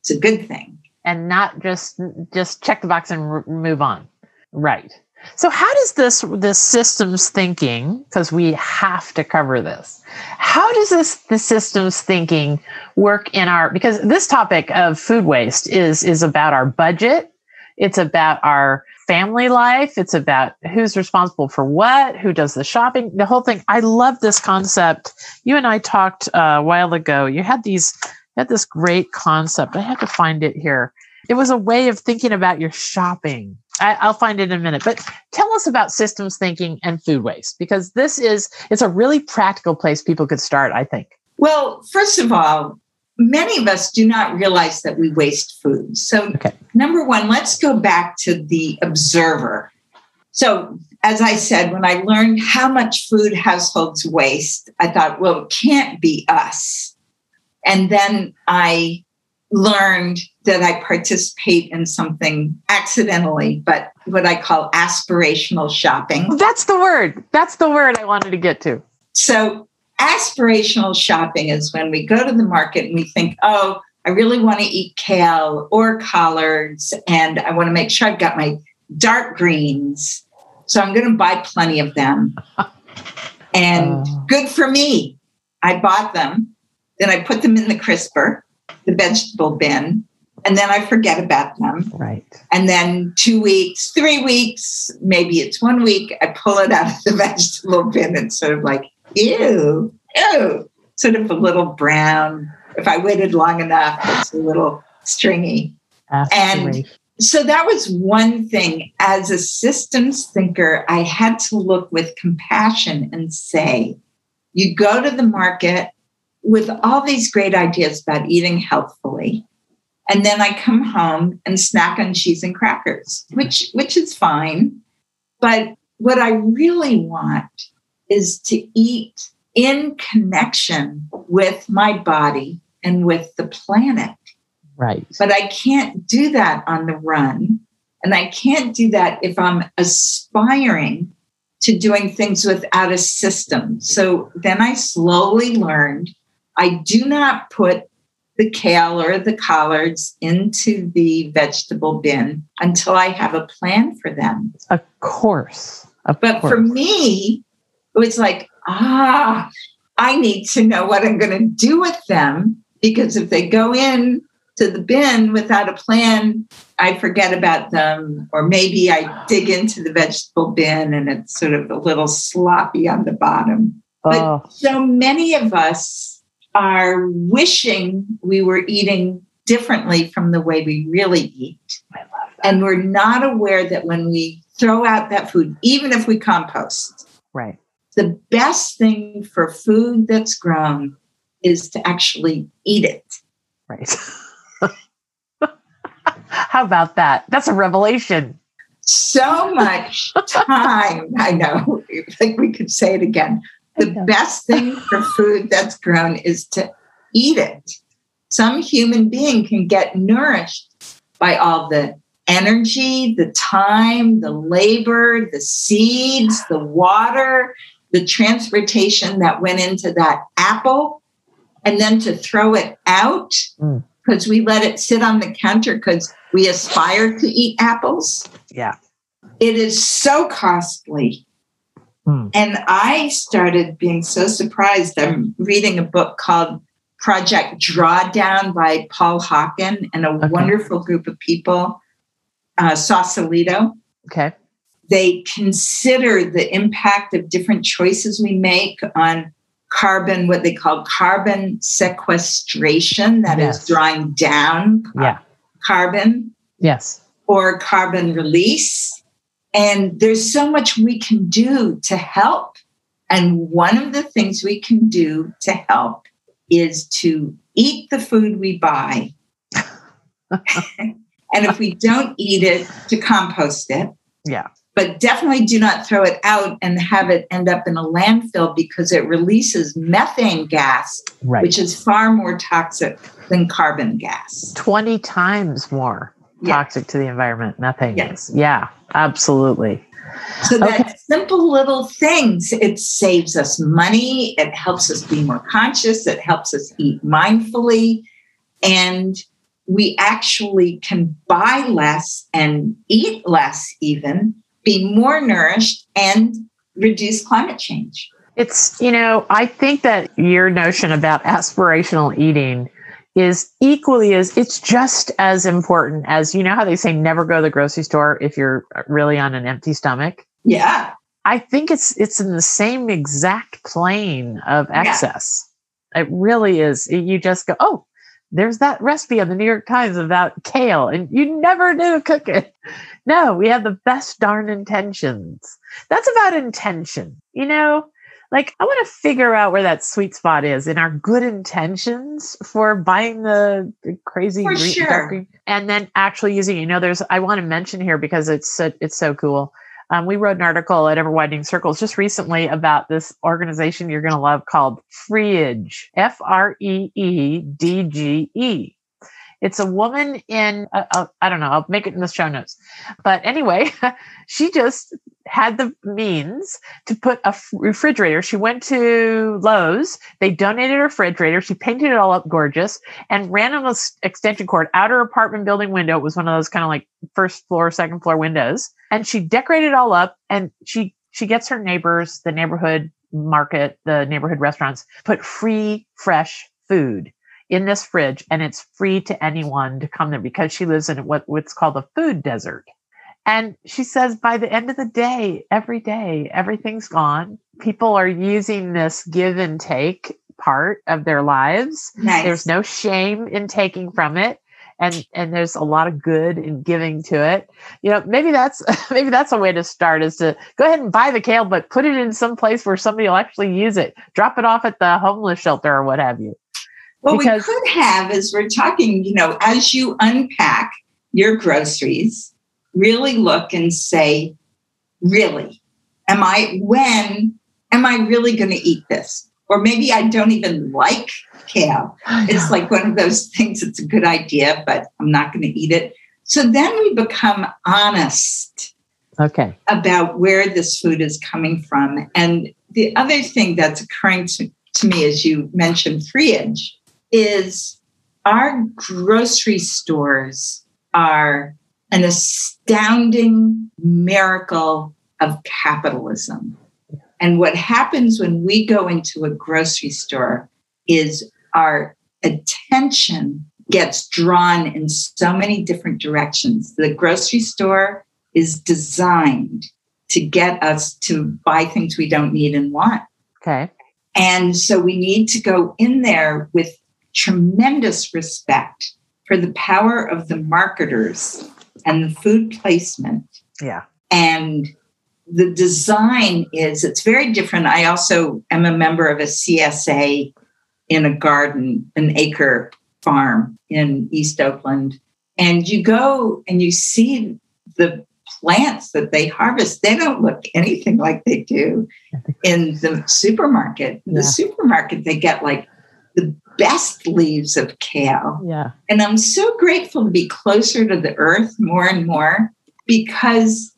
It's a good thing. And not just just check the box and move on. Right. So how does this this systems thinking because we have to cover this. How does this the systems thinking work in our because this topic of food waste is is about our budget, it's about our family life. It's about who's responsible for what, who does the shopping, the whole thing. I love this concept. You and I talked uh, a while ago. You had these, you had this great concept. I had to find it here. It was a way of thinking about your shopping. I, will find it in a minute. But tell us about systems thinking and food waste because this is it's a really practical place people could start. I think. Well, first of all, many of us do not realize that we waste food. So, okay. number one, let's go back to the observer. So, as I said, when I learned how much food households waste, I thought, well, it can't be us. And then I learned that I participate in something accidentally, but what I call aspirational shopping. That's the word. That's the word I wanted to get to. So, aspirational shopping is when we go to the market and we think, oh, I really want to eat kale or collards, and I want to make sure I've got my dark greens. So I'm going to buy plenty of them. And oh. good for me. I bought them. Then I put them in the crisper, the vegetable bin, and then I forget about them. Right. And then two weeks, three weeks, maybe it's one week, I pull it out of the vegetable bin and sort of like, ew, ew, sort of a little brown. If I waited long enough, it's a little stringy. Absolutely. And so that was one thing. As a systems thinker, I had to look with compassion and say, you go to the market with all these great ideas about eating healthfully. And then I come home and snack on cheese and crackers, which, which is fine. But what I really want is to eat in connection with my body and with the planet. Right. But I can't do that on the run. And I can't do that if I'm aspiring to doing things without a system. So then I slowly learned I do not put the kale or the collards into the vegetable bin until I have a plan for them. Of course. Of but course. for me, it was like, ah, I need to know what I'm going to do with them because if they go in to the bin without a plan, I forget about them. Or maybe I dig into the vegetable bin and it's sort of a little sloppy on the bottom. Oh. But so many of us are wishing we were eating differently from the way we really eat. And we're not aware that when we throw out that food, even if we compost, right. The best thing for food that's grown is to actually eat it. Right. How about that? That's a revelation. So much time. I know. I think we could say it again. The best thing for food that's grown is to eat it. Some human being can get nourished by all the energy, the time, the labor, the seeds, the water, the transportation that went into that apple, and then to throw it out because mm. we let it sit on the counter because we aspire to eat apples. Yeah. It is so costly. Mm. And I started being so surprised. I'm reading a book called Project Drawdown by Paul Hawken and a okay. wonderful group of people, uh, Sausalito. Okay they consider the impact of different choices we make on carbon, what they call carbon sequestration, that yes. is drawing down yeah. carbon. Yes. Or carbon release. And there's so much we can do to help. And one of the things we can do to help is to eat the food we buy. and if we don't eat it, to compost it. Yeah but definitely do not throw it out and have it end up in a landfill because it releases methane gas, right. which is far more toxic than carbon gas. 20 times more yeah. toxic to the environment, methane yeah. gas. Yeah, absolutely. So okay. that simple little things, it saves us money, it helps us be more conscious, it helps us eat mindfully, and we actually can buy less and eat less even be more nourished and reduce climate change. It's, you know, I think that your notion about aspirational eating is equally as it's just as important as you know how they say never go to the grocery store if you're really on an empty stomach. Yeah. I think it's it's in the same exact plane of excess. Yeah. It really is. You just go, oh, there's that recipe on the New York Times about kale, and you never knew to cook it. No, we have the best darn intentions. That's about intention. You know, like I want to figure out where that sweet spot is in our good intentions for buying the crazy for green, sure. green, and then actually using. You know, there's I want to mention here because it's so, it's so cool. Um, we wrote an article at Ever Widening Circles just recently about this organization you're going to love called Freedge, F R E E D G E. It's a woman in, uh, uh, I don't know, I'll make it in the show notes. But anyway, she just had the means to put a refrigerator. She went to Lowe's. They donated her refrigerator. She painted it all up gorgeous and ran on an extension cord out her apartment building window. It was one of those kind of like first floor, second floor windows. And she decorated it all up and she, she gets her neighbors, the neighborhood market, the neighborhood restaurants, put free, fresh food in this fridge and it's free to anyone to come there because she lives in what, what's called a food desert. And she says by the end of the day, every day, everything's gone. People are using this give and take part of their lives. Nice. There's no shame in taking from it. and and there's a lot of good in giving to it. You know, maybe that's maybe that's a way to start is to go ahead and buy the kale, but put it in some place where somebody will actually use it. Drop it off at the homeless shelter or what have you. What because- we could have is we're talking, you know, as you unpack your groceries, really look and say, really, am I when am I really going to eat this? Or maybe I don't even like kale. It's like one of those things, it's a good idea, but I'm not going to eat it. So then we become honest okay. about where this food is coming from. And the other thing that's occurring to, to me as you mentioned Freedge is our grocery stores are an astounding miracle of capitalism. And what happens when we go into a grocery store is our attention gets drawn in so many different directions. The grocery store is designed to get us to buy things we don't need and want. Okay. And so we need to go in there with tremendous respect for the power of the marketers and the food placement. Yeah. And the design is it's very different. I also am a member of a CSA in a garden, an acre farm in East Oakland. And you go and you see the plants that they harvest. They don't look anything like they do in the supermarket. In yeah. the supermarket, they get like the best leaves of kale. Yeah. And I'm so grateful to be closer to the earth more and more because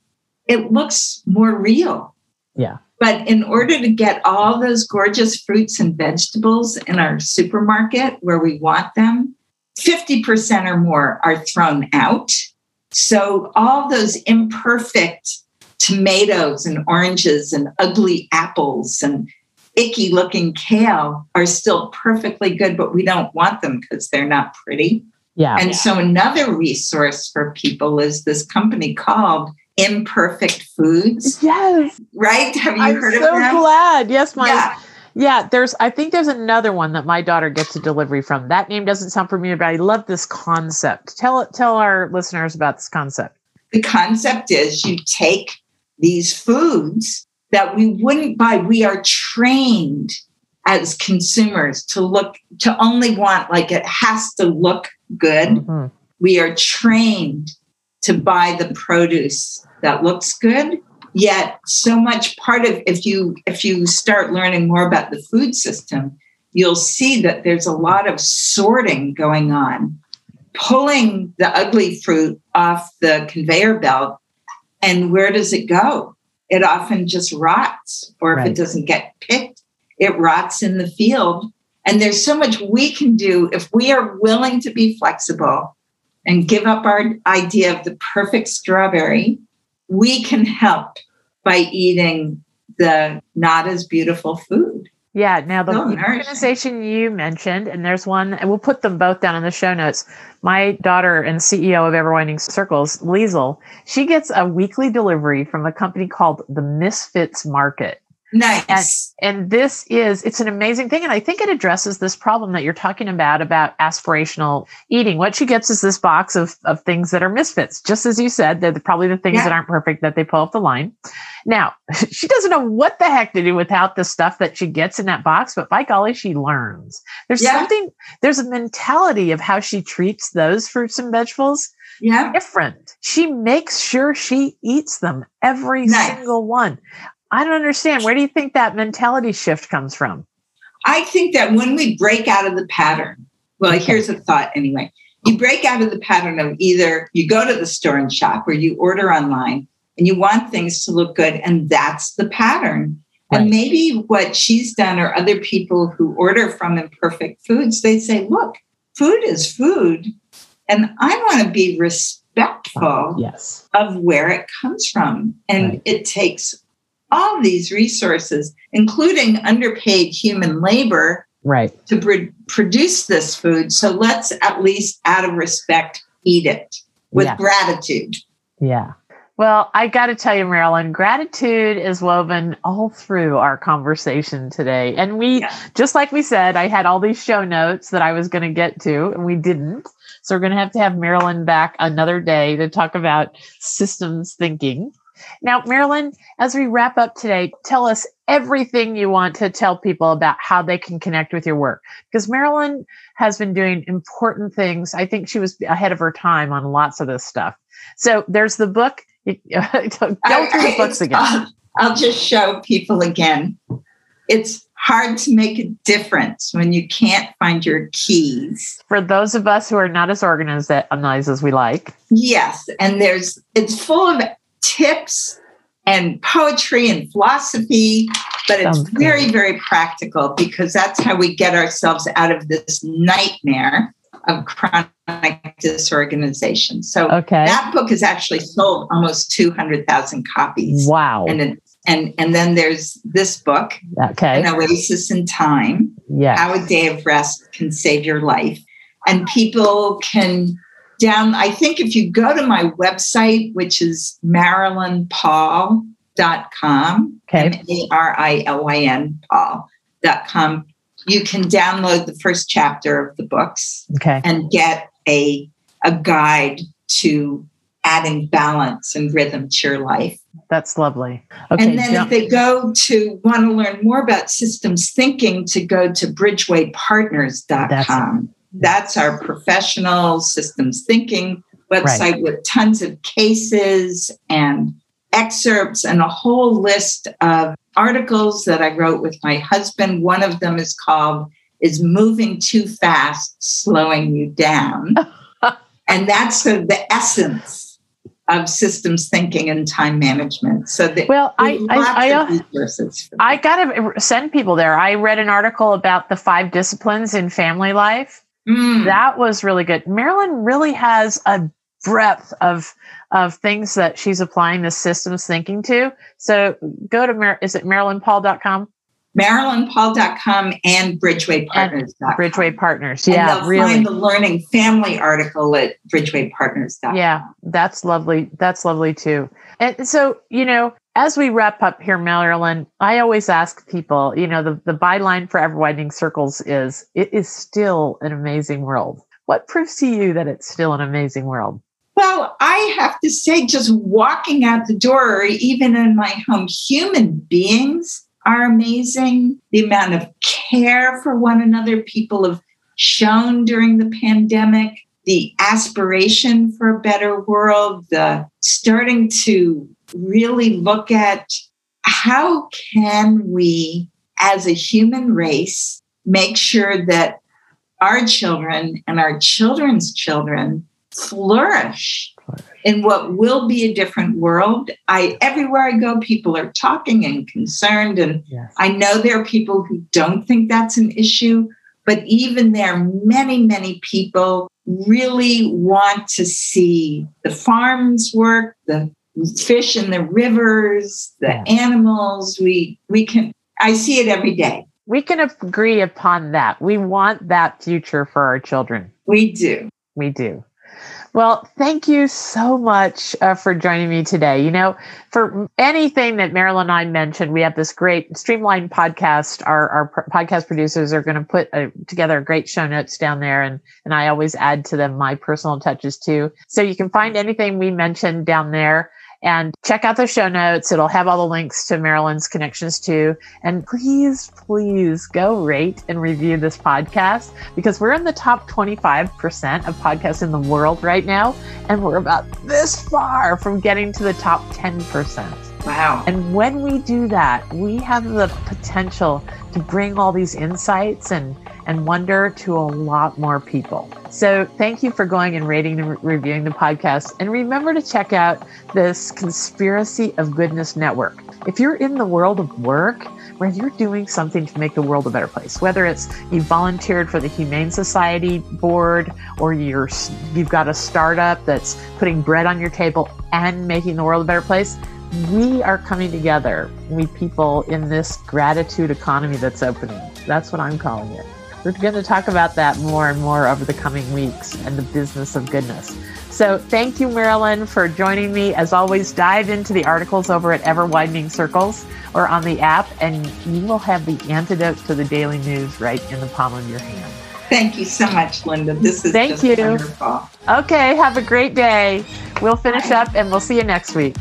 it looks more real. Yeah. But in order to get all those gorgeous fruits and vegetables in our supermarket where we want them, 50% or more are thrown out. So all those imperfect tomatoes and oranges and ugly apples and icky looking kale are still perfectly good, but we don't want them because they're not pretty. Yeah. And yeah. so another resource for people is this company called Imperfect Foods. Yes. Right? Have you I'm heard so of that? so glad. Yes, my yeah. Yeah, there's I think there's another one that my daughter gets a delivery from. That name doesn't sound familiar, but I love this concept. Tell tell our listeners about this concept. The concept is you take these foods that we wouldn't buy. We are trained as consumers to look to only want like it has to look good. Mm-hmm. We are trained to buy the produce that looks good yet so much part of if you if you start learning more about the food system you'll see that there's a lot of sorting going on pulling the ugly fruit off the conveyor belt and where does it go it often just rots or if right. it doesn't get picked it rots in the field and there's so much we can do if we are willing to be flexible and give up our idea of the perfect strawberry we can help by eating the not as beautiful food. Yeah. Now, the organization you mentioned, and there's one, and we'll put them both down in the show notes. My daughter and CEO of Ever Widening Circles, Liesel, she gets a weekly delivery from a company called the Misfits Market. Nice. And, and, this is, it's an amazing thing. And I think it addresses this problem that you're talking about, about aspirational eating. What she gets is this box of, of things that are misfits. Just as you said, they're probably the things yeah. that aren't perfect that they pull off the line. Now, she doesn't know what the heck to do without the stuff that she gets in that box, but by golly, she learns. There's yeah. something, there's a mentality of how she treats those fruits and vegetables yeah. different. She makes sure she eats them, every nice. single one. I don't understand. Where do you think that mentality shift comes from? I think that when we break out of the pattern, well, okay. here's a thought anyway. You break out of the pattern of either you go to the store and shop or you order online and you want things to look good, and that's the pattern. Right. And maybe what she's done or other people who order from Imperfect Foods, they say, look, food is food. And I want to be respectful yes. of where it comes from. And right. it takes all these resources, including underpaid human labor, right, to pr- produce this food. So let's at least, out of respect, eat it with yeah. gratitude. Yeah. Well, I got to tell you, Marilyn, gratitude is woven all through our conversation today. And we, yeah. just like we said, I had all these show notes that I was going to get to, and we didn't. So we're going to have to have Marilyn back another day to talk about systems thinking. Now, Marilyn, as we wrap up today, tell us everything you want to tell people about how they can connect with your work. Because Marilyn has been doing important things. I think she was ahead of her time on lots of this stuff. So there's the book. Go through the books again. I'll, I'll just show people again. It's hard to make a difference when you can't find your keys. For those of us who are not as organized uh, as we like. Yes, and there's it's full of tips and poetry and philosophy, but it's Sounds very, good. very practical because that's how we get ourselves out of this nightmare of chronic disorganization. So okay. that book has actually sold almost 200,000 copies. Wow. And it, and and then there's this book, okay. An Oasis in Time. Yeah. How a day of rest can save your life. And people can down, I think if you go to my website, which is marilynpaul.com, okay. M-A-R-I-L-Y-N paul.com, you can download the first chapter of the books okay. and get a, a guide to adding balance and rhythm to your life. That's lovely. Okay, and then yeah. if they go to want to learn more about systems thinking, to go to bridgewaypartners.com. That's, that's our professional systems thinking website right. with tons of cases and excerpts and a whole list of articles that I wrote with my husband. One of them is called Is Moving Too Fast Slowing You Down? and that's sort of the essence of systems thinking and time management. So that well, I I, I, uh, I got to send people there. I read an article about the five disciplines in family life, Mm. That was really good. Marilyn really has a breadth of of things that she's applying the systems thinking to. So go to Mar- is it marilynpaul.com? MarilynPaul.com and BridgewayPartners.com. Bridgeway Partners, yeah, and really. Find the Learning Family article at BridgewayPartners.com. Yeah, that's lovely. That's lovely too. And so, you know, as we wrap up here, Marilyn, I always ask people, you know, the, the byline for Ever Widening Circles is it is still an amazing world. What proves to you that it's still an amazing world? Well, I have to say, just walking out the door, or even in my home, human beings are amazing. The amount of care for one another people have shown during the pandemic, the aspiration for a better world, the starting to really look at how can we as a human race make sure that our children and our children's children flourish in what will be a different world. I everywhere I go, people are talking and concerned, and yes. I know there are people who don't think that's an issue, but even there, many, many people really want to see the farms work, the fish in the rivers, the yeah. animals. We we can I see it every day. We can agree upon that. We want that future for our children. We do. We do. Well, thank you so much uh, for joining me today. You know, for anything that Marilyn and I mentioned, we have this great streamlined podcast. Our, our pr- podcast producers are going to put a, together great show notes down there, and and I always add to them my personal touches too. So you can find anything we mentioned down there and check out the show notes. It'll have all the links to Marilyn's connections too. And please, please go rate and review this podcast because we're in the top 25% of podcasts in the world right now. And we're about this far from getting to the top 10%. Wow. And when we do that, we have the potential to bring all these insights and and wonder to a lot more people. So thank you for going and rating and re- reviewing the podcast. And remember to check out this Conspiracy of Goodness Network. If you're in the world of work, where you're doing something to make the world a better place, whether it's you volunteered for the Humane Society board or you're you've got a startup that's putting bread on your table and making the world a better place, we are coming together, we people in this gratitude economy that's opening. That's what I'm calling it. We're going to talk about that more and more over the coming weeks and the business of goodness. So thank you, Marilyn, for joining me. As always, dive into the articles over at Ever Widening Circles or on the app, and you will have the antidote to the daily news right in the palm of your hand. Thank you so much, Linda. This is Thank you. wonderful. Okay, have a great day. We'll finish Bye. up and we'll see you next week.